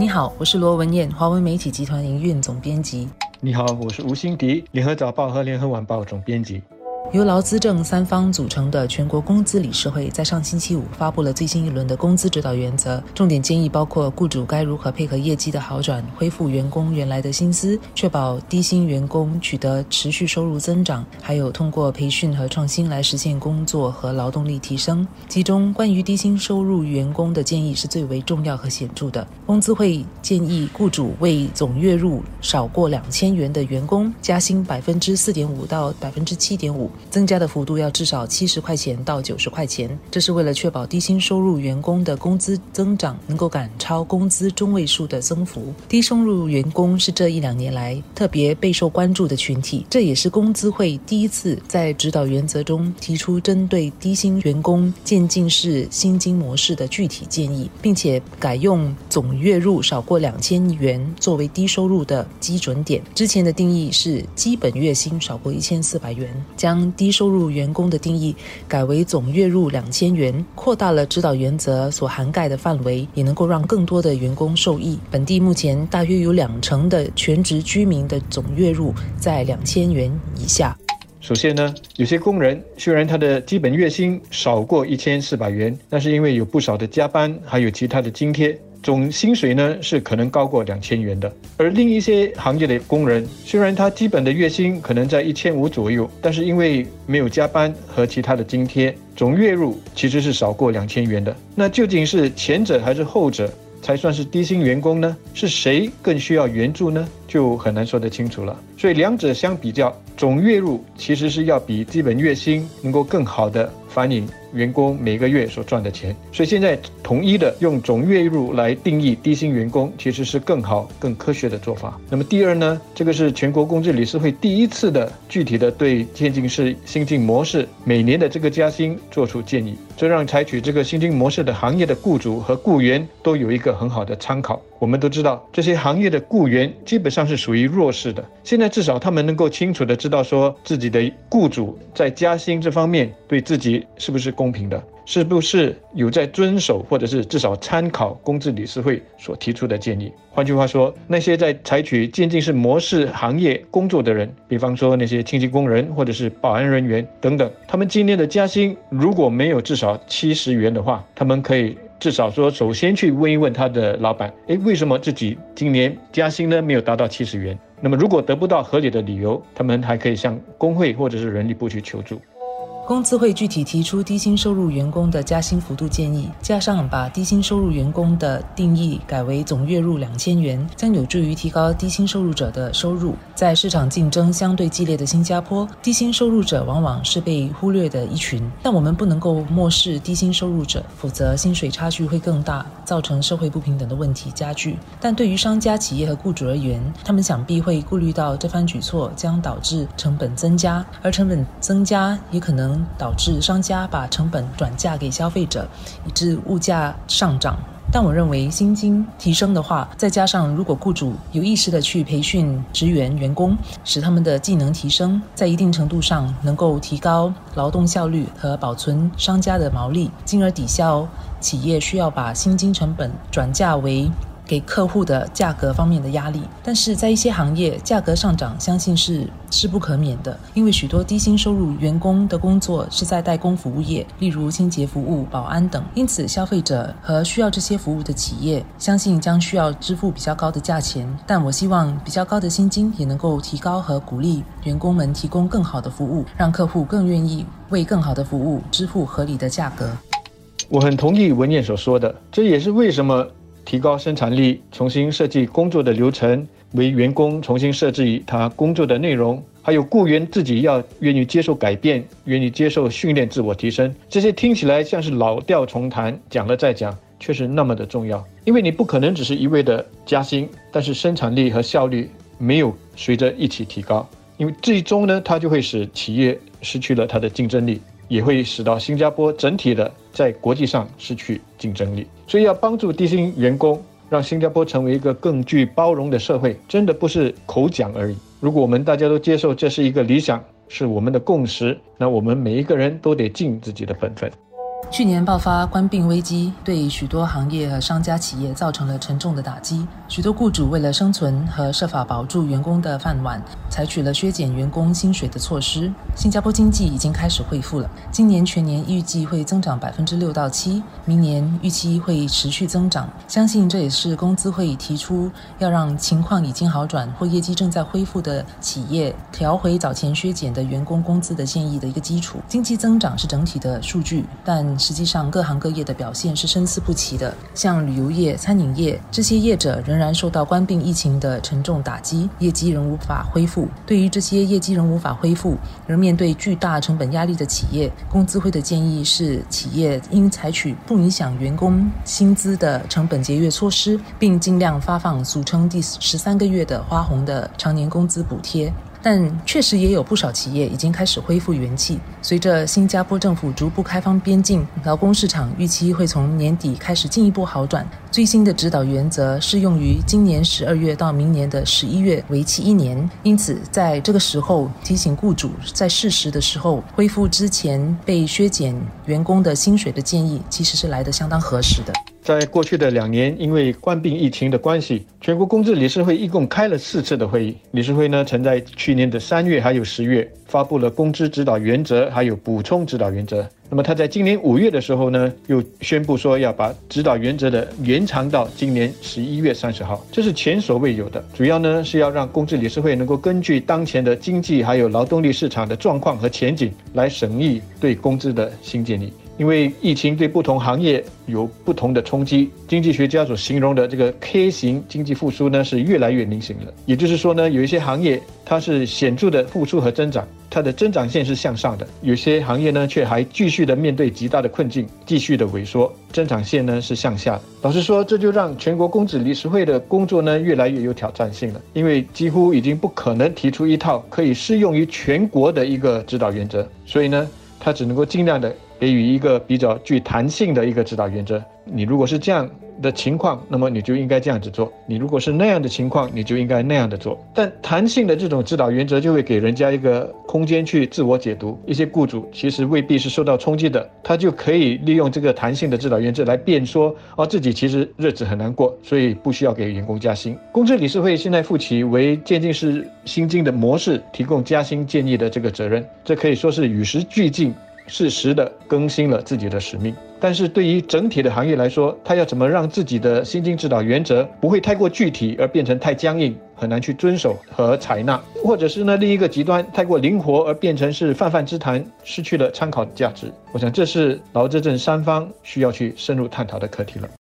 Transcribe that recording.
你好，我是罗文艳，华为媒体集团营运总编辑。你好，我是吴欣迪，联合早报和联合晚报总编辑。由劳资政三方组成的全国工资理事会，在上星期五发布了最新一轮的工资指导原则，重点建议包括雇主该如何配合业绩的好转，恢复员工原来的薪资，确保低薪员工取得持续收入增长，还有通过培训和创新来实现工作和劳动力提升。其中，关于低薪收入员工的建议是最为重要和显著的。工资会建议雇主为总月入少过两千元的员工加薪百分之四点五到百分之七点五。增加的幅度要至少七十块钱到九十块钱，这是为了确保低薪收入员工的工资增长能够赶超工资中位数的增幅。低收入员工是这一两年来特别备受关注的群体，这也是工资会第一次在指导原则中提出针对低薪员工渐进式薪金模式的具体建议，并且改用总月入少过两千元作为低收入的基准点。之前的定义是基本月薪少过一千四百元，将低收入员工的定义改为总月入两千元，扩大了指导原则所涵盖的范围，也能够让更多的员工受益。本地目前大约有两成的全职居民的总月入在两千元以下。首先呢，有些工人虽然他的基本月薪少过一千四百元，但是因为有不少的加班，还有其他的津贴。总薪水呢是可能高过两千元的，而另一些行业的工人，虽然他基本的月薪可能在一千五左右，但是因为没有加班和其他的津贴，总月入其实是少过两千元的。那究竟是前者还是后者才算是低薪员工呢？是谁更需要援助呢？就很难说得清楚了。所以两者相比较，总月入其实是要比基本月薪能够更好的反映。员工每个月所赚的钱，所以现在统一的用总月入来定义低薪员工，其实是更好、更科学的做法。那么第二呢，这个是全国工资理事会第一次的具体的对渐进式薪金模式每年的这个加薪做出建议，这让采取这个薪金模式的行业的雇主和雇员都有一个很好的参考。我们都知道，这些行业的雇员基本上是属于弱势的，现在至少他们能够清楚地知道说自己的雇主在加薪这方面对自己是不是。公平的，是不是有在遵守，或者是至少参考工资理事会所提出的建议？换句话说，那些在采取渐进式模式行业工作的人，比方说那些清洁工人或者是保安人员等等，他们今年的加薪如果没有至少七十元的话，他们可以至少说首先去问一问他的老板，诶，为什么自己今年加薪呢没有达到七十元？那么如果得不到合理的理由，他们还可以向工会或者是人力部去求助。工资会具体提出低薪收入员工的加薪幅度建议，加上把低薪收入员工的定义改为总月入两千元，将有助于提高低薪收入者的收入。在市场竞争相对激烈的新加坡，低薪收入者往往是被忽略的一群。但我们不能够漠视低薪收入者，否则薪水差距会更大，造成社会不平等的问题加剧。但对于商家、企业和雇主而言，他们想必会顾虑到这番举措将导致成本增加，而成本增加也可能。导致商家把成本转嫁给消费者，以致物价上涨。但我认为薪金提升的话，再加上如果雇主有意识的去培训职员员工，使他们的技能提升，在一定程度上能够提高劳动效率和保存商家的毛利，进而抵消企业需要把薪金成本转嫁为。给客户的价格方面的压力，但是在一些行业价格上涨，相信是势不可免的，因为许多低薪收入员工的工作是在代工服务业，例如清洁服务、保安等，因此消费者和需要这些服务的企业，相信将需要支付比较高的价钱。但我希望比较高的薪金也能够提高和鼓励员工们提供更好的服务，让客户更愿意为更好的服务支付合理的价格。我很同意文燕所说的，这也是为什么。提高生产力，重新设计工作的流程，为员工重新设置他工作的内容，还有雇员自己要愿意接受改变，愿意接受训练，自我提升。这些听起来像是老调重弹，讲了再讲，却是那么的重要。因为你不可能只是一味的加薪，但是生产力和效率没有随着一起提高，因为最终呢，它就会使企业失去了它的竞争力。也会使到新加坡整体的在国际上失去竞争力，所以要帮助低薪员工，让新加坡成为一个更具包容的社会，真的不是口讲而已。如果我们大家都接受这是一个理想，是我们的共识，那我们每一个人都得尽自己的本分。去年爆发官病危机，对许多行业和商家企业造成了沉重的打击。许多雇主为了生存和设法保住员工的饭碗，采取了削减员工薪水的措施。新加坡经济已经开始恢复了，今年全年预计会增长百分之六到七，明年预期会持续增长。相信这也是工资会提出要让情况已经好转或业绩正在恢复的企业调回早前削减的员工工资的建议的一个基础。经济增长是整体的数据，但实际上各行各业的表现是参差不齐的。像旅游业、餐饮业这些业者仍然受到冠病疫情的沉重打击，业绩仍无法恢复。对于这些业绩仍无法恢复，而面对巨大成本压力的企业，工资会的建议是，企业应采取不影响员工薪资的成本节约措施，并尽量发放俗称第十三个月的花红的常年工资补贴。但确实也有不少企业已经开始恢复元气。随着新加坡政府逐步开放边境，劳工市场预期会从年底开始进一步好转。最新的指导原则适用于今年十二月到明年的十一月，为期一年。因此，在这个时候提醒雇主在适时的时候恢复之前被削减员工的薪水的建议，其实是来得相当合适的。在过去的两年，因为冠病疫情的关系，全国工资理事会一共开了四次的会议。理事会呢，曾在去年的三月还有十月发布了工资指导原则，还有补充指导原则。那么他在今年五月的时候呢，又宣布说要把指导原则的延长到今年十一月三十号，这是前所未有的。主要呢是要让工资理事会能够根据当前的经济还有劳动力市场的状况和前景来审议对工资的新建议。因为疫情对不同行业有不同的冲击，经济学家所形容的这个 K 型经济复苏呢是越来越明显了。也就是说呢，有一些行业它是显著的复苏和增长，它的增长线是向上的；有些行业呢却还继续的面对极大的困境，继续的萎缩，增长线呢是向下的。老实说，这就让全国公职理事会的工作呢越来越有挑战性了，因为几乎已经不可能提出一套可以适用于全国的一个指导原则，所以呢，它只能够尽量的。给予一个比较具弹性的一个指导原则。你如果是这样的情况，那么你就应该这样子做；你如果是那样的情况，你就应该那样的做。但弹性的这种指导原则就会给人家一个空间去自我解读。一些雇主其实未必是受到冲击的，他就可以利用这个弹性的指导原则来辩说：哦，自己其实日子很难过，所以不需要给员工加薪。公司理事会现在负起为渐进式薪金的模式提供加薪建议的这个责任，这可以说是与时俱进。适时的更新了自己的使命，但是对于整体的行业来说，他要怎么让自己的薪金指导原则不会太过具体而变成太僵硬，很难去遵守和采纳，或者是呢另一个极端太过灵活而变成是泛泛之谈，失去了参考价值。我想这是劳资政三方需要去深入探讨的课题了。